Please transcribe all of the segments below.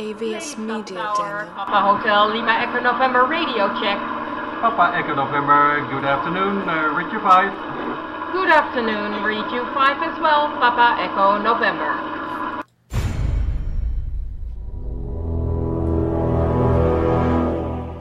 AVS Media Tower, Demo. Papa Hotel Lima Echo November radio check. Papa Echo November, good afternoon, uh, read 5. Good afternoon, read 5 as well, Papa Echo November.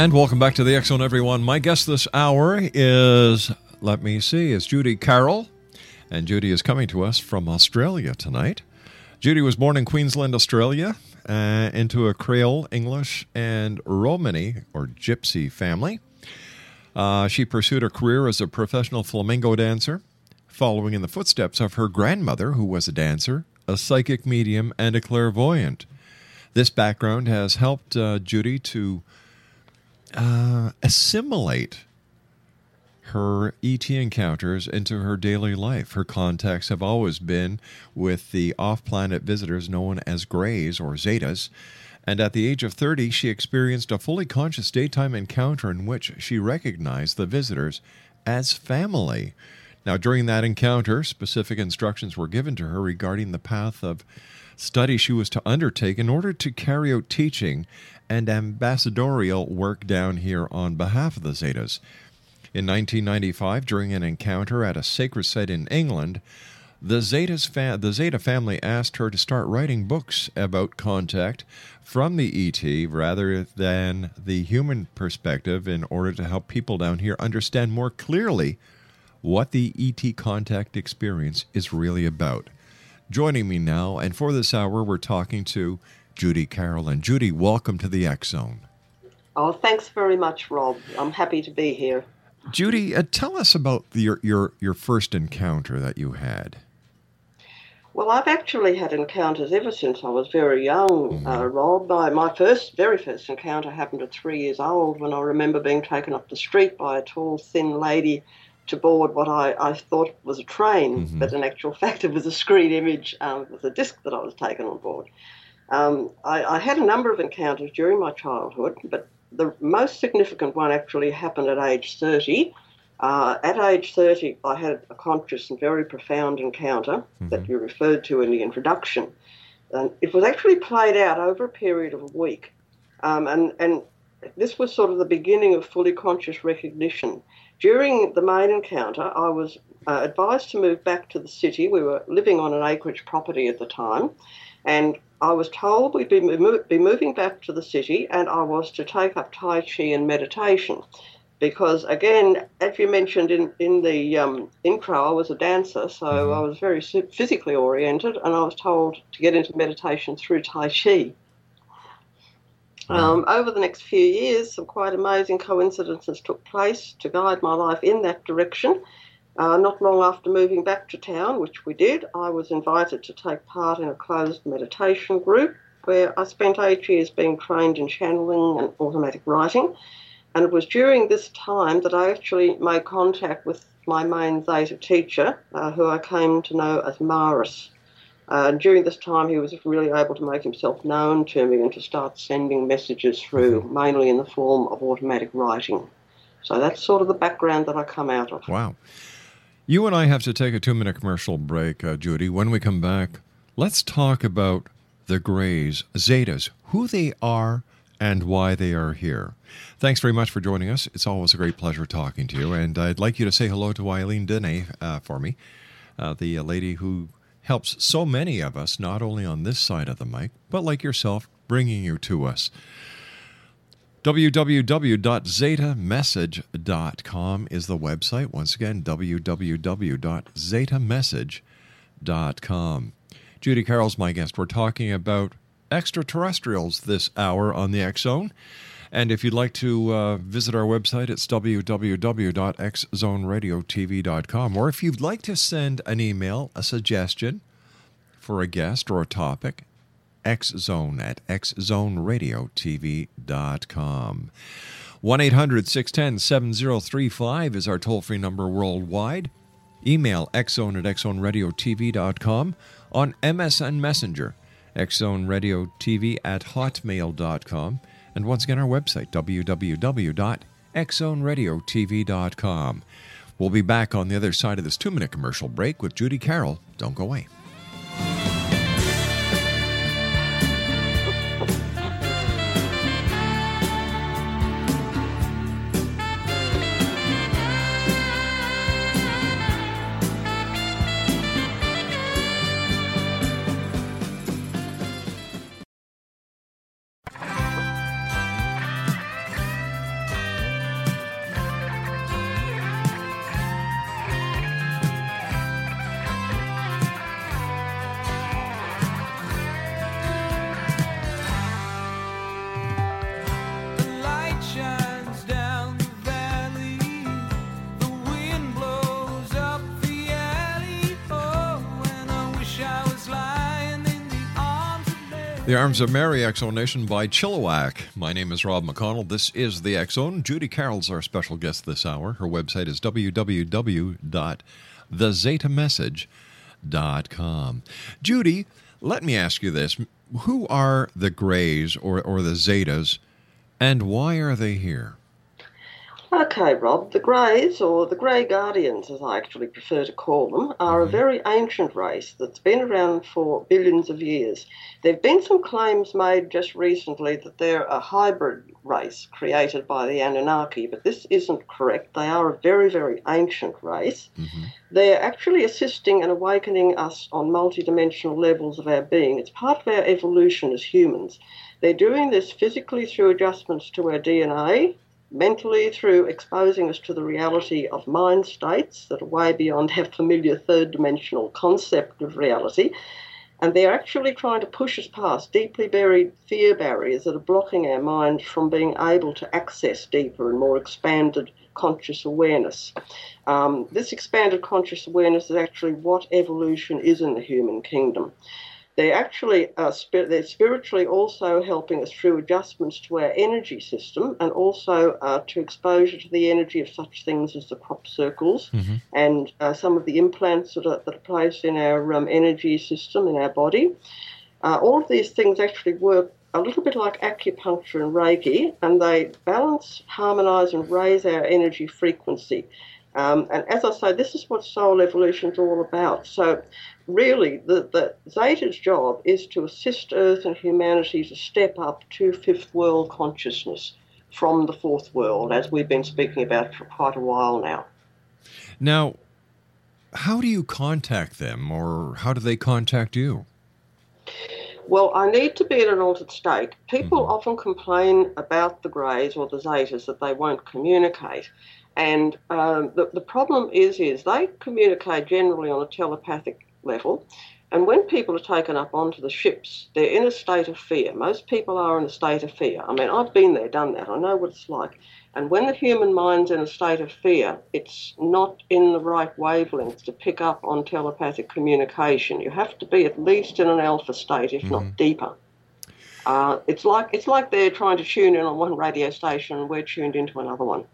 And welcome back to the Zone, everyone. My guest this hour is, let me see, is Judy Carroll. And Judy is coming to us from Australia tonight. Judy was born in Queensland, Australia, uh, into a Creole, English, and Romani, or Gypsy family. Uh, she pursued a career as a professional flamenco dancer, following in the footsteps of her grandmother, who was a dancer, a psychic medium, and a clairvoyant. This background has helped uh, Judy to uh, assimilate her ET encounters into her daily life. Her contacts have always been with the off planet visitors known as Greys or Zetas. And at the age of 30, she experienced a fully conscious daytime encounter in which she recognized the visitors as family. Now, during that encounter, specific instructions were given to her regarding the path of study she was to undertake in order to carry out teaching and ambassadorial work down here on behalf of the Zetas. In 1995, during an encounter at a sacred site in England, the, Zetas fa- the Zeta family asked her to start writing books about contact from the ET rather than the human perspective in order to help people down here understand more clearly what the ET contact experience is really about. Joining me now, and for this hour, we're talking to Judy Carroll. And Judy, welcome to the X Zone. Oh, thanks very much, Rob. I'm happy to be here. Judy, uh, tell us about your, your, your first encounter that you had. Well, I've actually had encounters ever since I was very young, uh, Rob. My, my first, very first encounter happened at three years old when I remember being taken up the street by a tall, thin lady to board what I, I thought was a train, but in actual fact it was a screen image um, with a disc that I was taken on board. Um, I, I had a number of encounters during my childhood, but the most significant one actually happened at age 30. Uh, at age 30, I had a conscious and very profound encounter that you referred to in the introduction. And it was actually played out over a period of a week. Um, and, and this was sort of the beginning of fully conscious recognition. During the main encounter, I was uh, advised to move back to the city. We were living on an acreage property at the time, and I was told we'd be, mo- be moving back to the city and I was to take up Tai Chi and meditation. Because, again, as you mentioned in, in the um, intro, I was a dancer, so I was very physically oriented, and I was told to get into meditation through Tai Chi. Um, over the next few years, some quite amazing coincidences took place to guide my life in that direction. Uh, not long after moving back to town, which we did, I was invited to take part in a closed meditation group where I spent eight years being trained in channeling and automatic writing. And it was during this time that I actually made contact with my main Zeta teacher, uh, who I came to know as Maris. Uh, and during this time, he was really able to make himself known to me and to start sending messages through, mainly in the form of automatic writing. So that's sort of the background that I come out of. Wow. You and I have to take a two minute commercial break, uh, Judy. When we come back, let's talk about the Greys, Zetas, who they are, and why they are here. Thanks very much for joining us. It's always a great pleasure talking to you. And I'd like you to say hello to Eileen Dene uh, for me, uh, the uh, lady who helps so many of us, not only on this side of the mic, but like yourself, bringing you to us www.zetamessage.com is the website. Once again, www.zetamessage.com. Judy Carroll's my guest. We're talking about extraterrestrials this hour on the X Zone. And if you'd like to uh, visit our website, it's www.xzoneradiotv.com. Or if you'd like to send an email, a suggestion for a guest or a topic, xzone at xzoneradiotv.com. 1 800 610 7035 is our toll free number worldwide. Email xzone at xzoneradiotv.com on MSN Messenger, xzoneradiotv at hotmail.com. And once again, our website, www.xzoneradiotv.com. We'll be back on the other side of this two minute commercial break with Judy Carroll. Don't go away. The Arms of Mary Exo Nation by Chilliwack. My name is Rob McConnell. This is the X Zone. Judy Carroll's our special guest this hour. Her website is www.thezetamessage.com. Judy, let me ask you this. Who are the Greys or, or the Zetas, and why are they here? Okay, Rob, the Greys, or the Grey Guardians as I actually prefer to call them, are a mm-hmm. very ancient race that's been around for billions of years. There have been some claims made just recently that they're a hybrid race created by the Anunnaki, but this isn't correct. They are a very, very ancient race. Mm-hmm. They're actually assisting and awakening us on multidimensional levels of our being. It's part of our evolution as humans. They're doing this physically through adjustments to our DNA, mentally through exposing us to the reality of mind states that are way beyond our familiar third dimensional concept of reality. And they're actually trying to push us past deeply buried fear barriers that are blocking our mind from being able to access deeper and more expanded conscious awareness. Um, this expanded conscious awareness is actually what evolution is in the human kingdom. They actually are spir- they're spiritually also helping us through adjustments to our energy system and also uh, to exposure to the energy of such things as the crop circles and uh, some of the implants that are, that are placed in our um, energy system in our body. Uh, all of these things actually work a little bit like acupuncture and Reiki, and they balance, harmonize, and raise our energy frequency. Um, and as I say, this is what soul evolution is all about. So, really, the, the Zeta's job is to assist Earth and humanity to step up to fifth world consciousness from the fourth world, as we've been speaking about for quite a while now. Now, how do you contact them, or how do they contact you? Well, I need to be in an altered state. People often complain about the Greys or the Zetas that they won't communicate. And um, the, the problem is, is they communicate generally on a telepathic level. And when people are taken up onto the ships, they're in a state of fear. Most people are in a state of fear. I mean, I've been there, done that. I know what it's like. And when the human mind's in a state of fear, it's not in the right wavelength to pick up on telepathic communication. You have to be at least in an alpha state, if not deeper. Uh, it's like it's like they're trying to tune in on one radio station and we're tuned into another one.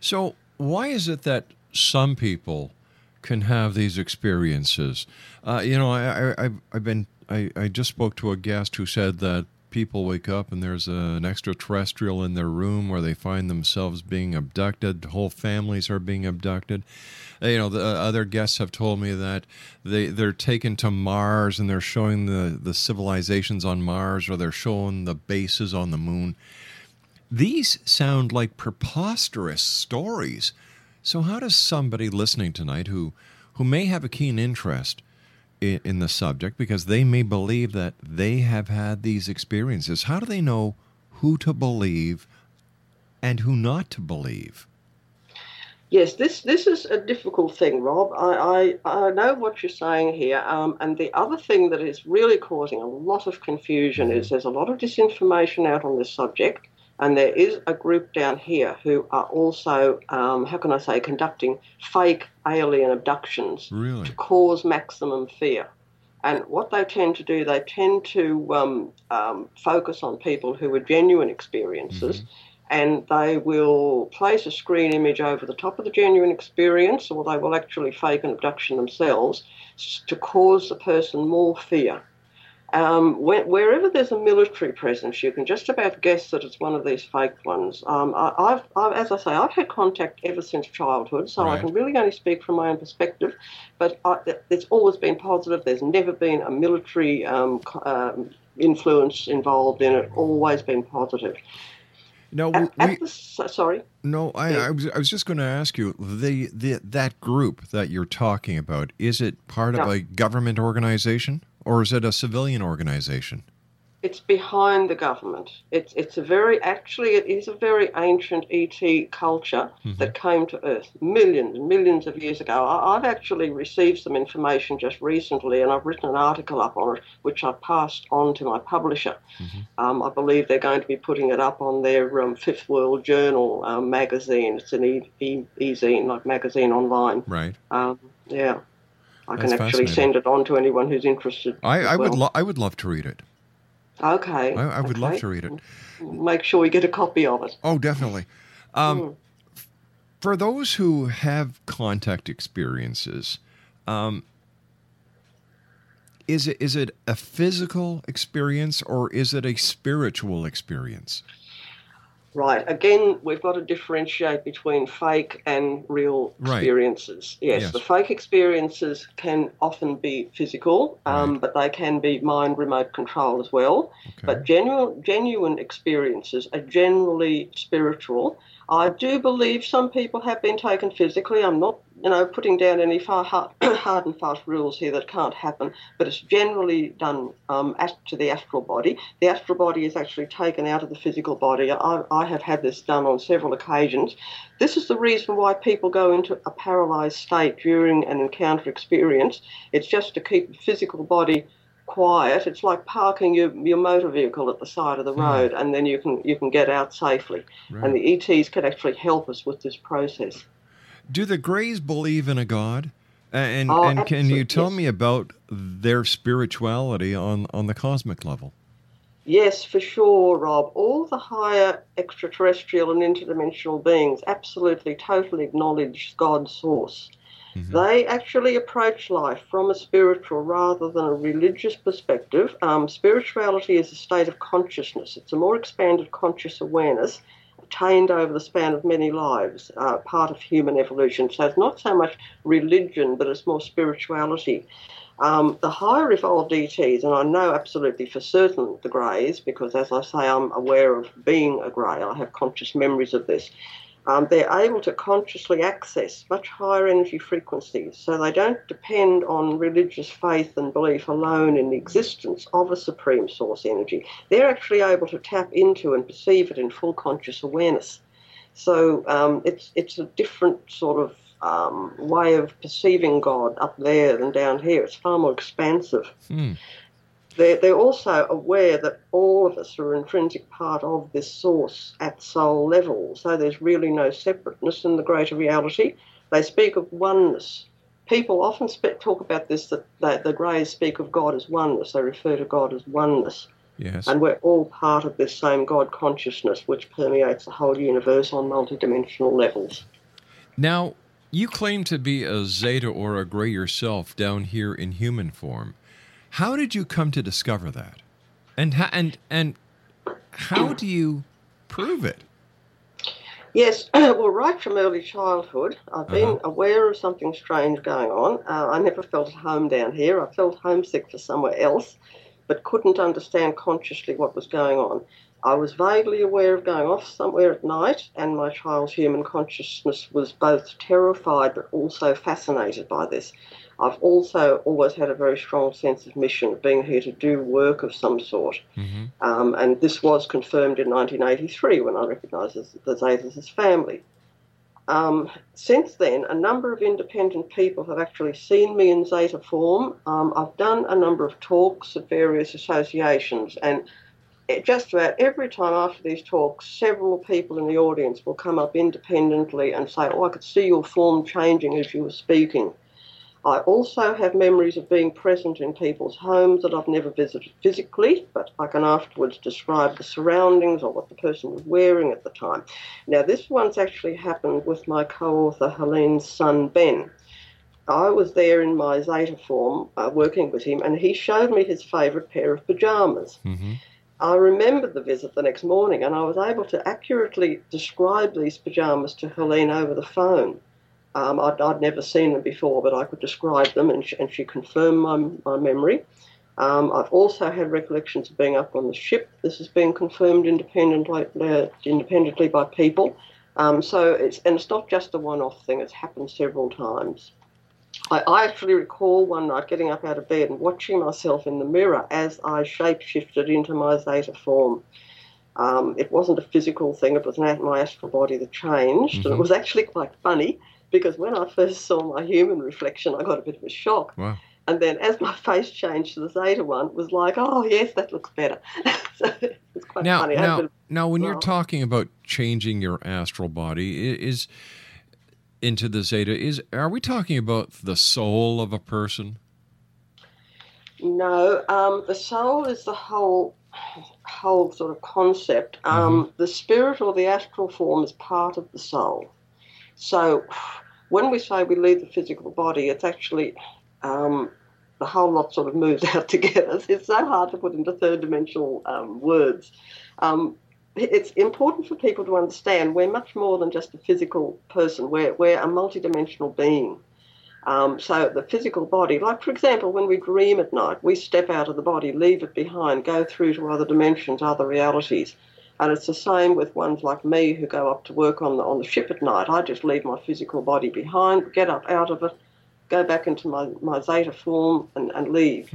So, why is it that some people can have these experiences? Uh, you know, I, I, I've, been, I, I just spoke to a guest who said that people wake up and there's a, an extraterrestrial in their room where they find themselves being abducted. Whole families are being abducted. Uh, You know, the uh, other guests have told me that they they're taken to Mars and they're showing the the civilizations on Mars, or they're showing the bases on the moon. These sound like preposterous stories. So, how does somebody listening tonight who who may have a keen interest in, in the subject because they may believe that they have had these experiences, how do they know who to believe and who not to believe? Yes, this this is a difficult thing, Rob. I, I, I know what you're saying here. Um, and the other thing that is really causing a lot of confusion is there's a lot of disinformation out on this subject. And there is a group down here who are also, um, how can I say, conducting fake alien abductions Really? to cause maximum fear. And what they tend to do, they tend to um, um, focus on people who are genuine experiences, and they will place a screen image over the top of the genuine experience, or they will actually fake an abduction themselves to cause the person more fear. Um, whe- wherever there's a military presence, you can just about guess that it's one of these fake ones. Um, I, I've, I've, as I say, I've had contact ever since childhood, so I can really only speak from my own perspective. But I, it's always been positive. There's never been a military um, um, influence involved in it. Always been positive. No, we, at the, sorry. no. I, I was I was just going to ask you the, the that group that you're talking about. Is it part of a government organization or is it a civilian organization? It's behind the government. It's it's a very actually it is a very ancient ET culture that came to Earth millions and millions of years ago. I, I've actually received some information just recently, and I've written an article up on it, which I've passed on to my publisher. Um, I believe they're going to be putting it up on their um, Fifth World Journal um, magazine. It's an e, e, e-zine, like magazine online. Right. Um, yeah, I That's can actually send it on to anyone who's interested. I, I would lo- I would love to read it. Okay. I, I would love to read it. Make sure we get a copy of it. Oh, definitely. Um, Mm. For those who have contact experiences, um, is it is it a physical experience or is it a spiritual experience? Right. Again, we've got to differentiate between fake and real Right. experiences. Yes, Yes. the fake experiences can often be physical, um, Right. but they can be mind remote control as well. Okay. But genuine, genuine experiences are generally spiritual. I do believe some people have been taken physically. I'm not, you know, putting down any far hard, hard and fast rules here that can't happen, but it's generally done um, to the astral body. The astral body is actually taken out of the physical body. I, I have had this done on several occasions. This is the reason why people go into a paralyzed state during an encounter experience. It's just to keep the physical body quiet. It's like parking your, your motor vehicle at the side of the hmm. road, and then you can you can get out safely. And the ETs can actually help us with this process. Do the Greys believe in a God? And Oh, and can you tell yes. me about their spirituality on on the cosmic level? Yes, for sure, Rob. All the higher extraterrestrial and interdimensional beings absolutely, totally acknowledge God's source. They actually approach life from a spiritual rather than a religious perspective. Um, spirituality is a state of consciousness, it's a more expanded conscious awareness attained over the span of many lives, uh, part of human evolution. So it's not so much religion, but it's more spirituality. Um, the higher evolved ETs, and I know absolutely for certain the Greys, because as I say, I'm aware of being a Grey, I have conscious memories of this. Um, they're able to consciously access much higher energy frequencies, so they don't depend on religious faith and belief alone in the existence of a supreme source energy. They're actually able to tap into and perceive it in full conscious awareness. So um, it's it's a different sort of um, way of perceiving God up there than down here. It's far more expansive. Hmm. They're, they're also aware that all of us are an intrinsic part of this source at soul level. So there's really no separateness in the greater reality. They speak of oneness. People often talk about this that, that the Greys speak of God as oneness. They refer to God as oneness. Yes. And we're all part of this same God consciousness which permeates the whole universe on multidimensional levels. Now, you claim to be a Zeta or a Gray yourself down here in human form. How did you come to discover that? And ha- and and how do you prove it? Yes, well, right from early childhood, I've been Uh-huh. aware of something strange going on. Uh, I never felt at home down here. I felt homesick for somewhere else, but couldn't understand consciously what was going on. I was vaguely aware of going off somewhere at night, and my child's human consciousness was both terrified but also fascinated by this. I've also always had a very strong sense of mission, of being here to do work of some sort. Um, and this was confirmed in 1983 when I recognised the the Zetas as family. Um, since then, a number of independent people have actually seen me in Zeta form. Um, I've done a number of talks at various associations, and it- just about every time after these talks, several people in the audience will come up independently and say, Oh, I could see your form changing as you were speaking. I also have memories of being present in people's homes that I've never visited physically, but I can afterwards describe the surroundings or what the person was wearing at the time. Now, this once actually happened with my co author Helene's son Ben. I was there in my Zeta form uh, working with him, and he showed me his favourite pair of pyjamas. I remembered the visit the next morning, and I was able to accurately describe these pyjamas to Helene over the phone. Um, I'd, I'd never seen them before, but I could describe them, and she, and she confirmed my, my memory. Um, I've also had recollections of being up on the ship. This has been confirmed independently, uh, independently by people. Um, so it's and it's not just a one-off thing. It's happened several times. I, I actually recall one night getting up out of bed and watching myself in the mirror as I shapeshifted into my Zeta form. Um, it wasn't a physical thing, it was an, my astral body that changed. And it was actually quite funny because when I first saw my human reflection, I got a bit of a shock. Wow. And then as my face changed to the Zeta one, it was like, oh, yes, that looks better. so it's quite Now, funny. I had a now, now, when you're talking about changing your astral body, is into the zeta is are we talking about the soul of a person? No, um, the soul is the whole whole sort of concept. Um, The spirit or the astral form is part of the soul. So when we say we leave the physical body, it's actually um, the whole lot sort of moves out together. It's so hard to put into third dimensional um, words. Um, it's important for people to understand we're much more than just a physical person. We're, we're a multidimensional being. Um, so the physical body, like for example, when we dream at night, we step out of the body, leave it behind, go through to other dimensions, other realities. And it's the same with ones like me who go up to work on the on the ship at night. I just leave my physical body behind, get up out of it, go back into my, my zeta form and, and leave.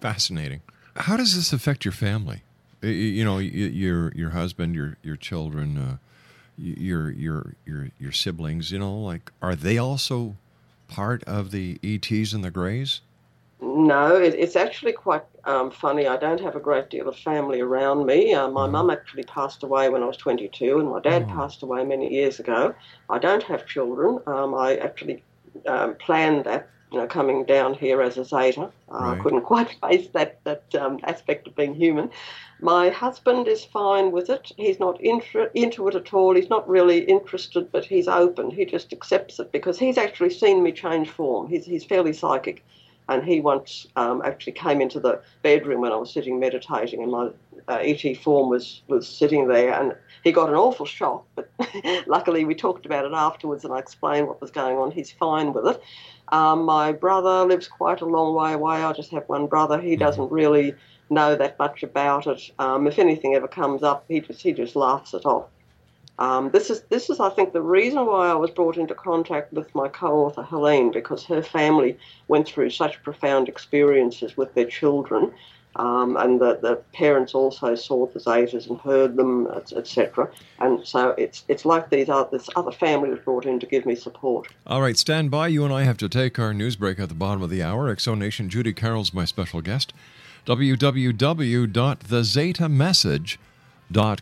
Fascinating. How does this affect your family? Y- y- You know, your your husband, your your children, uh, your your your your siblings. You know, like are they also part of the ETs and the Greys? No, it, it's actually quite um, funny. I don't have a great deal of family around me. Uh, my mum actually passed away when I was 22, and my dad passed away many years ago. I don't have children. Um, I actually um, planned that, you know, coming down here as a Zeta. Uh, Right. I couldn't quite face that that um, aspect of being human. My husband is fine with it. He's not inter- into it at all. He's not really interested, but he's open. He just accepts it because he's actually seen me change form. He's he's fairly psychic and he once um, actually came into the bedroom when I was sitting meditating, and my uh, ET form was was sitting there, and he got an awful shock. But luckily, we talked about it afterwards, and I explained what was going on. He's fine with it. Um, my brother lives quite a long way away. I just have one brother. He doesn't really know that much about it. Um, if anything ever comes up, he just he just laughs it off. Um, this is this is I think the reason why I was brought into contact with my co-author Helene because her family went through such profound experiences with their children, um, and the, the parents also saw the Zetas and heard them, etc. And so it's it's like these other, this other family was brought in to give me support. All right, stand by. You and I have to take our news break at the bottom of the hour. Exonation Judy Carroll's my special guest. www.thezetamessage.com.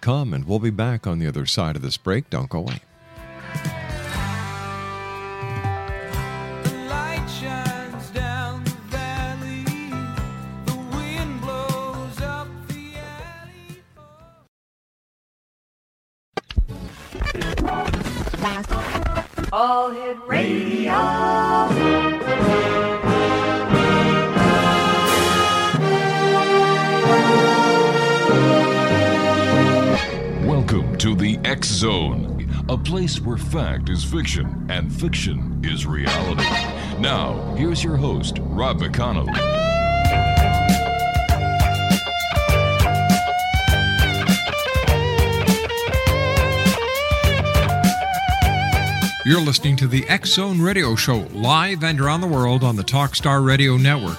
Com, and we'll be back on the other side of this break. Don't go away. The light shines place where fact is fiction and fiction is reality. Now, here's your host, Rob McConnell. You're listening to the X Zone Radio Show, live and around the world on the Talkstar Radio Network,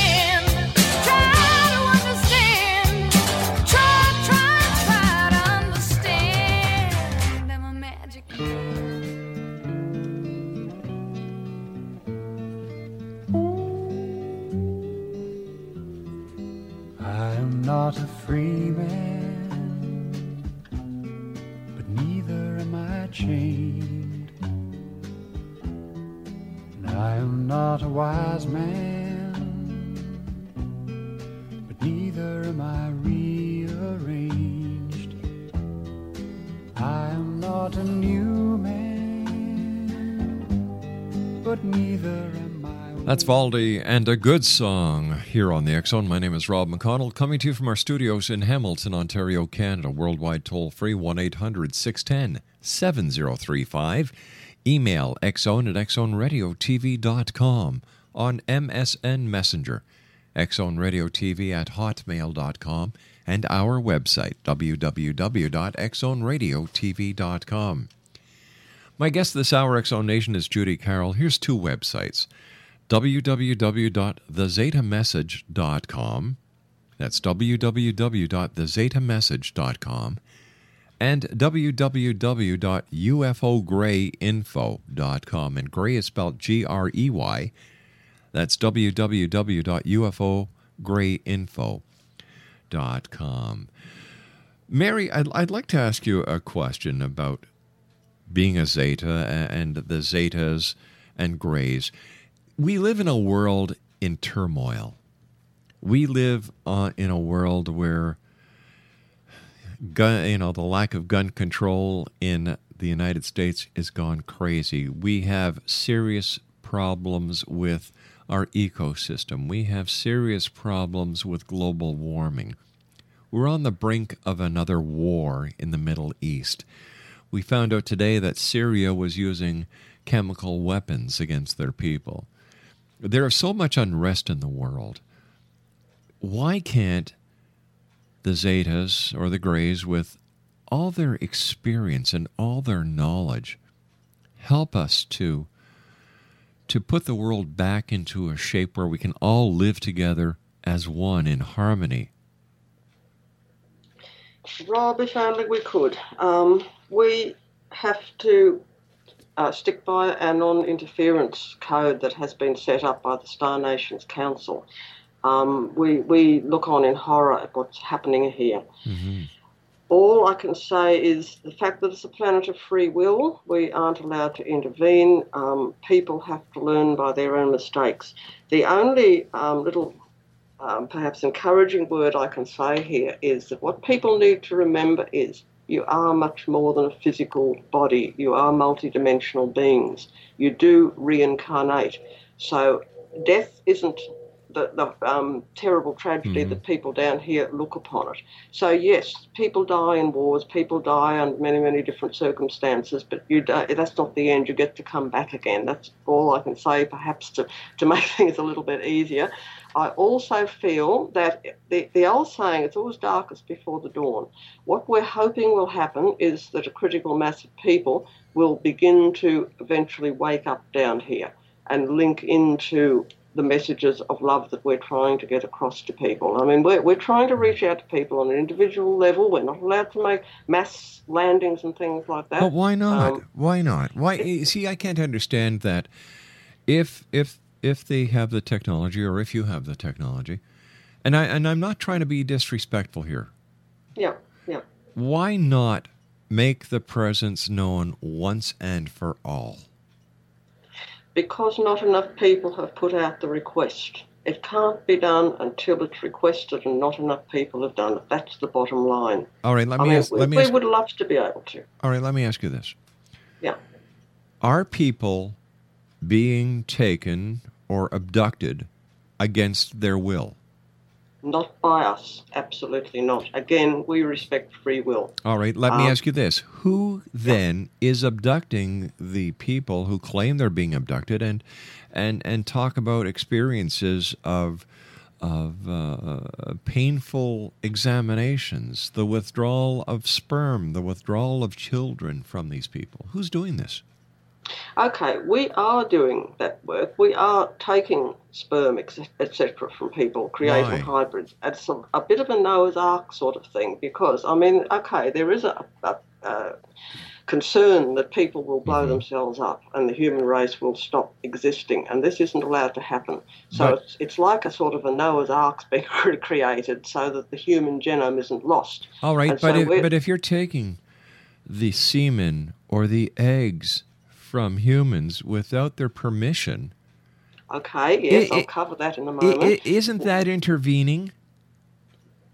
And a good song here on the Zone. My name is Rob McConnell, coming to you from our studios in Hamilton, Ontario, Canada. Worldwide toll free 1 800 610 7035. Email xzone at xzoneradiotv.com. On MSN Messenger, xzoneradiotv at hotmail.com. And our website, www.xzoneradiotv.com. My guest this hour, X Zone Nation, is Judy Carroll. Here's two websites www.thezetamessage.com. That's www.thezetamessage.com. And www.ufograyinfo.com. And gray is spelled G R E Y. That's www.ufograyinfo.com. Mary, I'd, I'd like to ask you a question about being a Zeta and the Zetas and Grays. We live in a world in turmoil. We live uh, in a world where gun, you know, the lack of gun control in the United States is gone crazy. We have serious problems with our ecosystem. We have serious problems with global warming. We're on the brink of another war in the Middle East. We found out today that Syria was using chemical weapons against their people. There is so much unrest in the world. Why can't the Zetas or the Greys, with all their experience and all their knowledge, help us to to put the world back into a shape where we can all live together as one in harmony? Rob, if only we could. Um, we have to uh, stick by our non interference code that has been set up by the Star Nations Council. Um, we, we look on in horror at what's happening here. All I can say is the fact that it's a planet of free will, we aren't allowed to intervene. Um, people have to learn by their own mistakes. The only um, little um, perhaps encouraging word I can say here is that what people need to remember is you are much more than a physical body. You are multidimensional beings. You do reincarnate. So death isn't the, the um, terrible tragedy that people down here look upon it. So yes, people die in wars. People die under many, many different circumstances. But you do, that's not the end. You get to come back again. That's all I can say, perhaps to, to make things a little bit easier. I also feel that the, the old saying, it's always darkest before the dawn. What we're hoping will happen is that a critical mass of people will begin to eventually wake up down here and link into the messages of love that we're trying to get across to people. I mean, we're, we're trying to reach out to people on an individual level. We're not allowed to make mass landings and things like that. But why not? Um, why not? Why see? I can't understand that. If if if they have the technology, or if you have the technology, and I and I'm not trying to be disrespectful here. yeah, yeah. Why not make the presence known once and for all? Because not enough people have put out the request. It can't be done until it's requested, and not enough people have done it. That's the bottom line. All right, let me I me mean, ask, we, let me we ask, would love to be able to. all right, let me ask you this. Yeah. Are people being taken or abducted against their will? Not by us. Absolutely not. Again, we respect free will. All right, let me Um, ask you this. Who then is abducting the people who claim they're being abducted and and and talk about experiences of of uh, painful examinations, the withdrawal of sperm, the withdrawal of children from these people? Who's doing this? Okay, we are doing that work. We are taking sperm, etc., from people, creating hybrids. It's a, a bit of a Noah's Ark sort of thing because, I mean, okay, there is a, a, a concern that people will blow Mm-hmm. themselves up and the human race will stop existing, and this isn't allowed to happen. So But- it's, it's like a sort of a Noah's Ark being created so that the human genome isn't lost. All right, And but so if, but if you're taking the semen or the eggs from humans without their permission, Okay, yes, I- I'll cover that in a moment. isn't that intervening?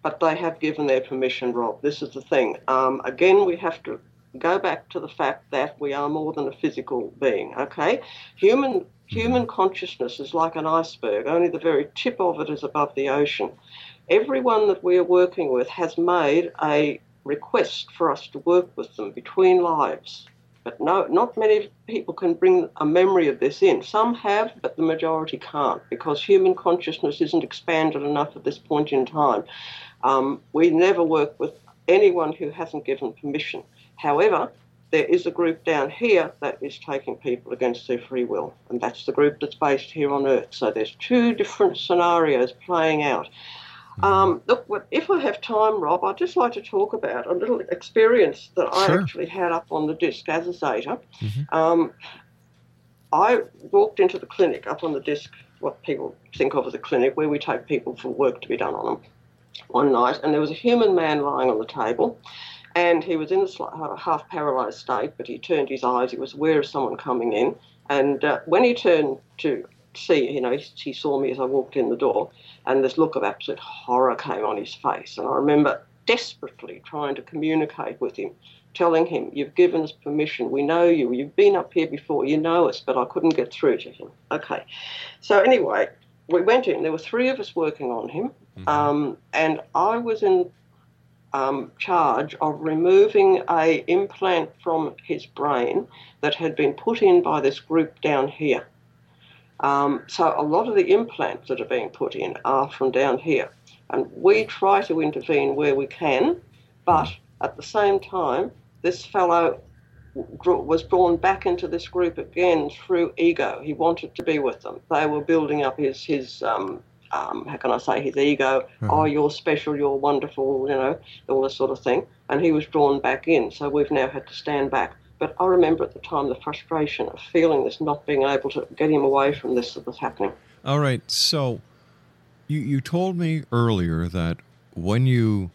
but they have given their permission, Rob. This is the thing. Um, again, we have to go back to the fact that we are more than a physical being. Okay, human human consciousness is like an iceberg. Only the very tip of it is above the ocean. Everyone that we are working with has made a request for us to work with them between lives. But no, not many people can bring a memory of this in. Some have, but the majority can't because human consciousness isn't expanded enough at this point in time. Um, we never work with anyone who hasn't given permission. However, there is a group down here that is taking people against their free will, and that's the group that's based here on Earth. So there's two different scenarios playing out. Um, look, if I have time, Rob, I'd just like to talk about a little experience that I Sure. actually had up on the disc as a Zeta. Um, I walked into the clinic up on the disc, what people think of as a clinic, where we take people for work to be done on them, one night, and there was a human man lying on the table, and he was in a half paralysed state, but he turned his eyes, he was aware of someone coming in, and uh, when he turned to see, you know, he, saw me as I walked in the door, and this look of absolute horror came on his face, and I remember desperately trying to communicate with him telling him, You've given us permission. We know you. You've been up here before. You know us. But I couldn't get through to him. Okay. So, anyway, we went in. There were three of us working on him. Um, and I was in um, charge of removing a implant from his brain that had been put in by this group down here. Um, so a lot of the implants that are being put in are from down here. And we try to intervene where we can, but at the same time, this fellow was drawn back into this group again through ego. He wanted to be with them. They were building up his his um, um, how can I say his ego? Oh, you're special, you're wonderful, you know, all this sort of thing. And he was drawn back in. So we've now had to stand back. But I remember at the time the frustration of feeling this, not being able to get him away from this that was happening. All right. So you you told me earlier that when you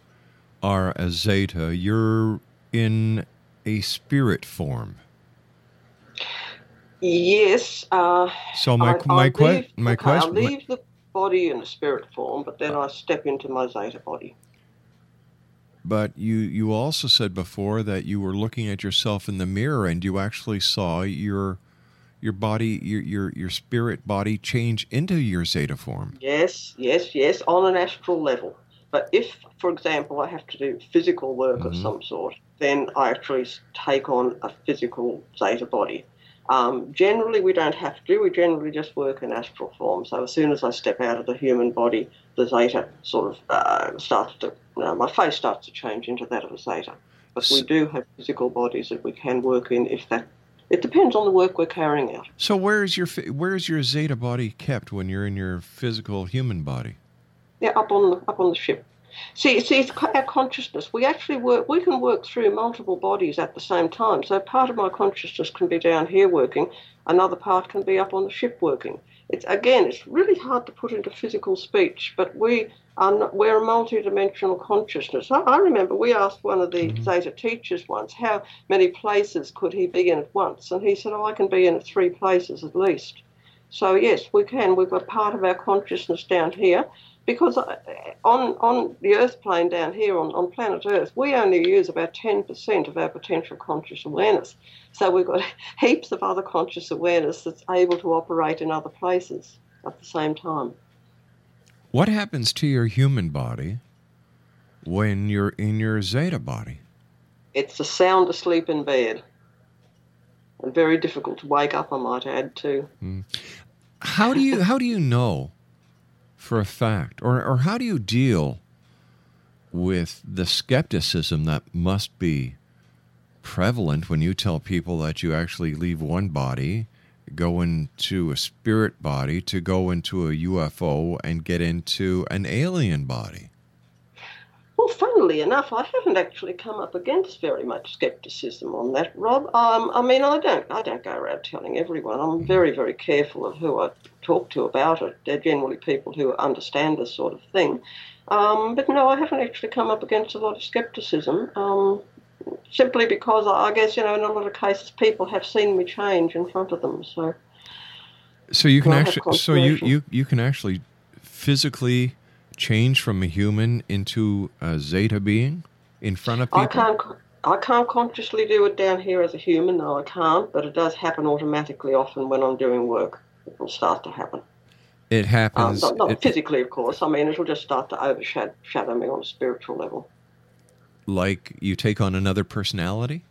are a zeta, you're in a spirit form. Yes. Uh, So my I, my I que- leave, my okay, I question leave the body in a spirit form, but then I step into my zeta body. But you you also said before that you were looking at yourself in the mirror and you actually saw your your body your your your spirit body change into your zeta form. Yes, yes, yes, on an astral level. But if, for example, I have to do physical work of mm-hmm. some sort, then I actually take on a physical zeta body. Um, generally, we don't have to. We generally just work in astral form. So as soon as I step out of the human body, the zeta sort of uh, starts to, uh, my face starts to change into that of a zeta. But we do have physical bodies that we can work in if that. It depends on the work we're carrying out. So where is your where is your zeta body kept when you're in your physical human body? Yeah, up on the up on the ship. See, see, it's our consciousness. We actually work. We can work through multiple bodies at the same time. So part of my consciousness can be down here working, another part can be up on the ship working. it's again, it's really hard to put into physical speech, but we are not, we're a multi-dimensional consciousness. I, I remember we asked one of the mm-hmm. Zeta teachers once how many places could he be in at once, and he said, "Oh, I can be in three places at least." So yes, we can. We've got part of our consciousness down here. Because uh, on, on the Earth plane down here, on, on planet Earth, we only use about 10% of our potential conscious awareness. So we've got heaps of other conscious awareness that's able to operate in other places at the same time. What happens to your human body when you're in your zeta body? It's a sound asleep in bed. And very difficult to wake up, I might add, too. How do you how do you know for a fact, or or how do you deal with the skepticism that must be prevalent when you tell people that you actually leave one body, go into a spirit body, to go into a UFO and get into an alien body? Well, funnily enough, I haven't actually come up against very much scepticism on that, Rob. Um, I mean, I don't, I don't go around telling everyone. I'm very, very careful of who I talk to about it. They're generally people who understand this sort of thing. Um, but no, I haven't actually come up against a lot of scepticism. Um, simply because I guess you know, in a lot of cases, people have seen me change in front of them. So So you can Well, I have actually so you, you you can actually physically change from a human into a zeta being in front of people. I can't. I can't consciously do it down here as a human. No, I can't. But it does happen automatically. Often when I'm doing work, it will start to happen. It Um, happens. not not it- physically, of course. I mean, it'll just start to overshadow shadow me on a spiritual level. like you take on another personality.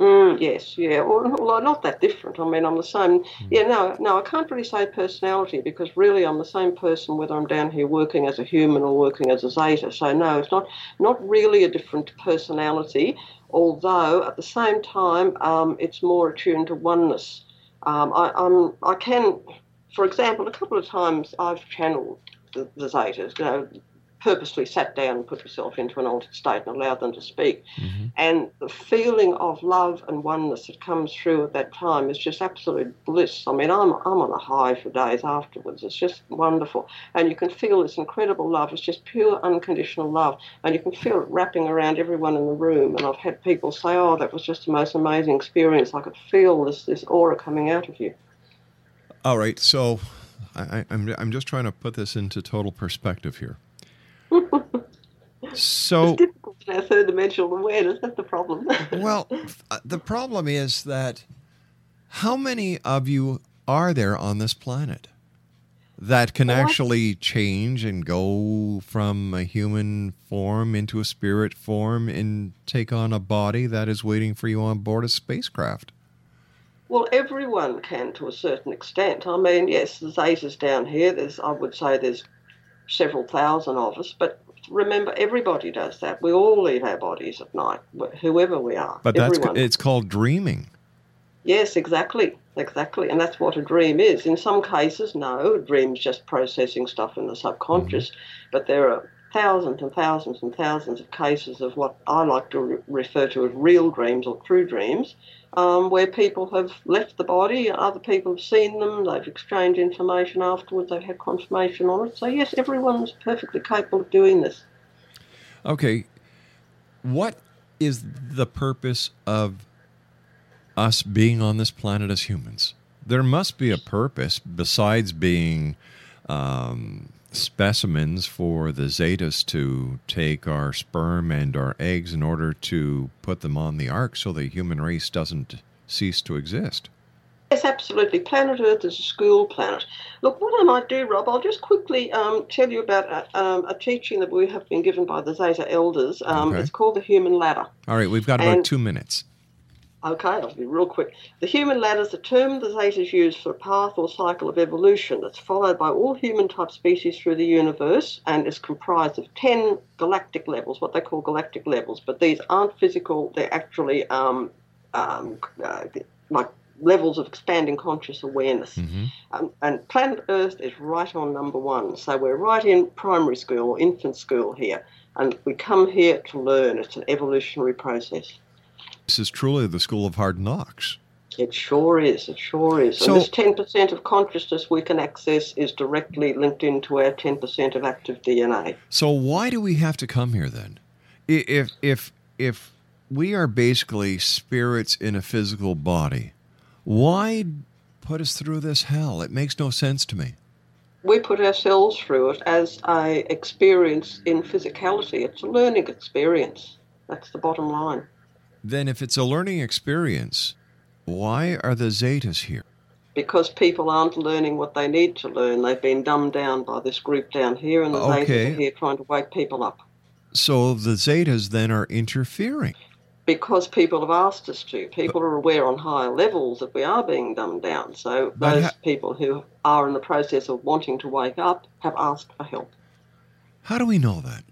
Mm, yes, yeah. Well, not that different. I mean, I'm the same. Yeah, no, no. I can't really say personality because really, I'm the same person whether I'm down here working as a human or working as a zeta. So no, it's not not really a different personality. Although at the same time, um, it's more attuned to oneness. Um, I, I'm I can, for example, a couple of times I've channeled the, the zetas. You know, purposely sat down and put myself into an altered state and allowed them to speak. Mm-hmm. And the feeling of love and oneness that comes through at that time is just absolute bliss. I mean, I'm, I'm on a high for days afterwards. It's just wonderful. And you can feel this incredible love. It's just pure unconditional love. And you can feel it wrapping around everyone in the room. And I've had people say, oh, that was just the most amazing experience. I could feel this, this aura coming out of you. All right, so I- I'm I'm just trying to put this into total perspective here. So It's difficult in our third dimensional awareness. That's the problem. well, uh, the problem is that how many of you are there on this planet that can What? actually change and go from a human form into a spirit form and take on a body that is waiting for you on board a spacecraft? Well, everyone can to a certain extent. I mean, yes, there's Zetas down here. There's, I would say, there's several thousand of us. But remember, everybody does that. We all leave our bodies at night, whoever we are. But that's everyone. it's called dreaming. Yes, exactly, exactly, and that's what a dream is. In some cases, no, a dream's just processing stuff in the subconscious, mm-hmm. but there are thousands and thousands and thousands of cases of what I like to re- refer to as real dreams or true dreams, um, where people have left the body, other people have seen them, they've exchanged information afterwards, they've had confirmation on it. So yes, everyone's perfectly capable of doing this. Okay. What is the purpose of us being on this planet as humans? There must be a purpose besides being um, specimens for the Zetas to take our sperm and our eggs in order to put them on the ark so the human race doesn't cease to exist. Yes, absolutely. Planet Earth is a school planet. Look, what I might do, Rob, I'll just quickly um, tell you about a, um, a teaching that we have been given by the Zeta elders. Um, Okay. It's called the Human Ladder. All right, we've got about And- two minutes. Okay, I'll be real quick. The human ladder is a term the Zetas use for a path or cycle of evolution that's followed by all human type species through the universe and is comprised of 10 galactic levels, what they call galactic levels. But these aren't physical, they're actually um, um, uh, like levels of expanding conscious awareness. Um, and planet Earth is right on number one. So we're right in primary school or infant school here. And we come here to learn. It's an evolutionary process. This is truly the school of hard knocks. It sure is. It sure is. So- and this 10% of consciousness we can access is directly linked into our 10% of active DNA. So why do we have to come here then? If if if we are basically spirits in a physical body, why put us through this hell? It makes no sense to me. We put ourselves through it as a experience in physicality. It's a learning experience. That's the bottom line. Then if it's a learning experience, why are the Zetas here? Because people aren't learning what they need to learn. They've been dumbed down by this group down here, and the Zetas are here trying to wake people up. So the Zetas then are interfering. because people have asked us to. People are aware on higher levels that we are being dumbed down. So those ha- people who are in the process of wanting to wake up have asked for help. How do we know that?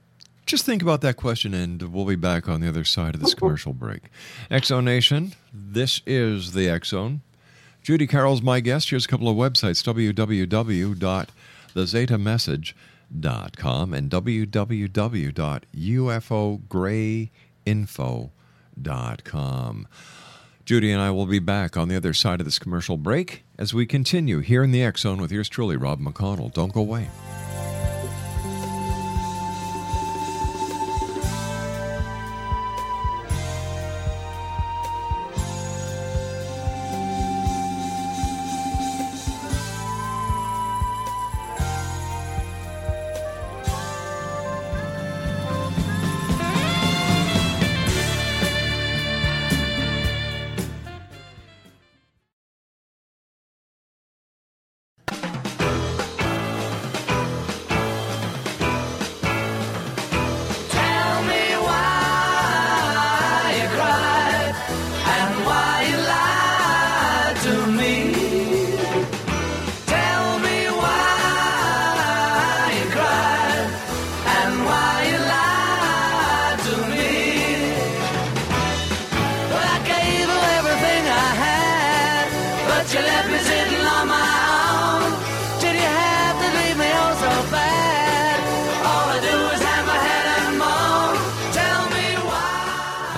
Just think about that question, and we'll be back on the other side of this commercial break. X Zone Nation, this is the X Zone. Judy Carroll's my guest. Here's a couple of websites www.thezetamessage.com and www.ufograyinfo.com. Judy and I will be back on the other side of this commercial break as we continue here in the Zone with yours truly, Rob McConnell. Don't go away.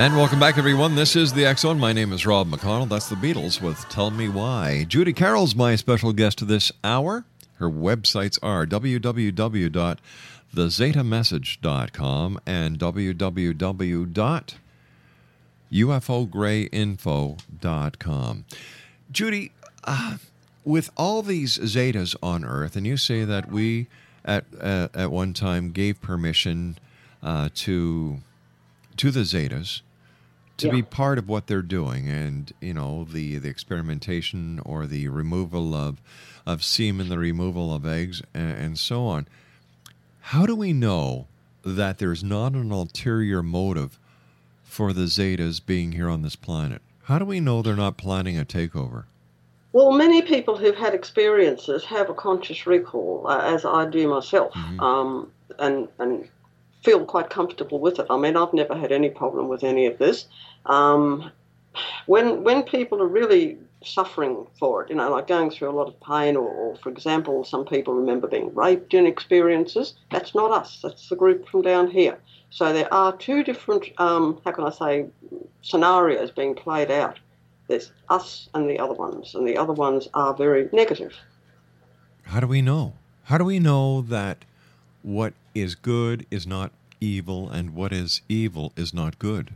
And welcome back, everyone. This is the Zone. My name is Rob McConnell. That's the Beatles with Tell Me Why. Judy Carroll's my special guest this hour. Her websites are www.thezetamessage.com and www.ufograyinfo.com. Judy, uh, with all these Zetas on Earth, and you say that we at uh, at one time gave permission uh, to to the Zetas to be part of what they're doing, and you know the the experimentation or the removal of of semen, the removal of eggs, and, and so on. How do we know that there's not an ulterior motive for the Zetas being here on this planet? How do we know they're not planning a takeover? Well, many people who've had experiences have a conscious recall, uh, as I do myself, um, and and feel quite comfortable with it. I mean, I've never had any problem with any of this. Um, when when people are really suffering for it, you know, like going through a lot of pain, or, or for example, some people remember being raped in experiences. That's not us. That's the group from down here. So there are two different, um, how can I say, scenarios being played out. There's us and the other ones, and the other ones are very negative. How do we know? How do we know that what is good is not evil and what is evil is not good?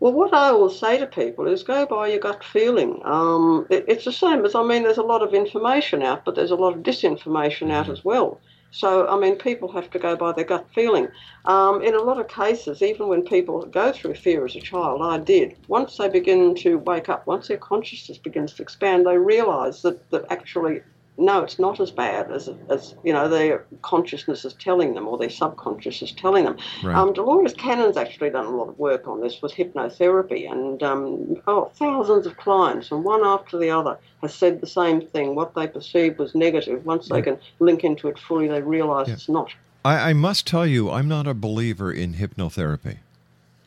Well, what I will say to people is go by your gut feeling. Um, it, it's the same as, I mean, there's a lot of information out, but there's a lot of disinformation out as well. So, I mean, people have to go by their gut feeling. Um, in a lot of cases, even when people go through fear as a child, I did, once they begin to wake up, once their consciousness begins to expand, they realise that, that actually, no, it's not as bad as, as, you know, their consciousness is telling them or their subconscious is telling them. Right. Um, Dolores Cannon's actually done a lot of work on this with hypnotherapy, and um, oh, thousands of clients, and one after the other, has said the same thing. What they perceived was negative. Once they can link into it fully, they realise it's not. I, I must tell you, I'm not a believer in hypnotherapy.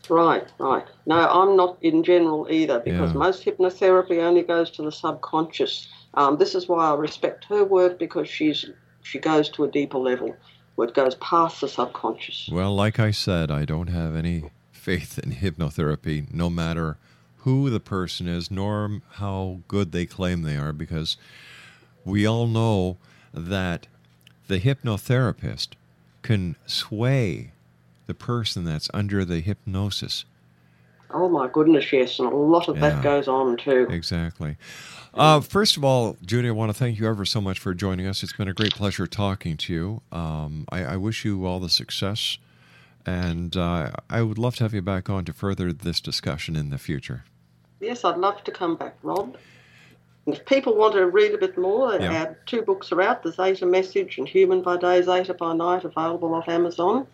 Right, right. No, I'm not in general either because Yeah. most hypnotherapy only goes to the subconscious. Um, this is why I respect her work because she's she goes to a deeper level where it goes past the subconscious. Well, like I said, I don't have any faith in hypnotherapy, no matter who the person is nor how good they claim they are because we all know that the hypnotherapist can sway the person that's under the hypnosis. Oh my goodness, yes, and a lot of Yeah. that goes on too. Exactly. Uh, first of all, Judy, I want to thank you ever so much for joining us. It's been a great pleasure talking to you. Um, I, I wish you all the success, and uh, I would love to have you back on to further this discussion in the future. Yes, I'd love to come back, Rob. And if people want to read a bit more, Yeah. our two books are out: The Zeta Message and Human by Day, Zeta by Night, available off Amazon.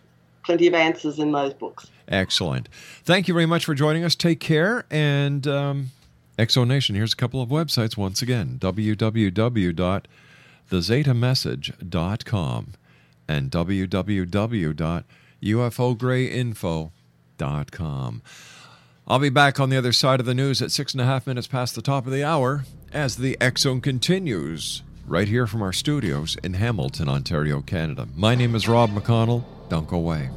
Plenty of answers in those books. Excellent. Thank you very much for joining us. Take care. And um, X Zone Nation, here's a couple of websites once again www.thezetamessage.com and www.ufograyinfo.com. I'll be back on the other side of the news at six and a half minutes past the top of the hour as the X Zone continues right here from our studios in Hamilton, Ontario, Canada. My name is Rob McConnell. Don't go away.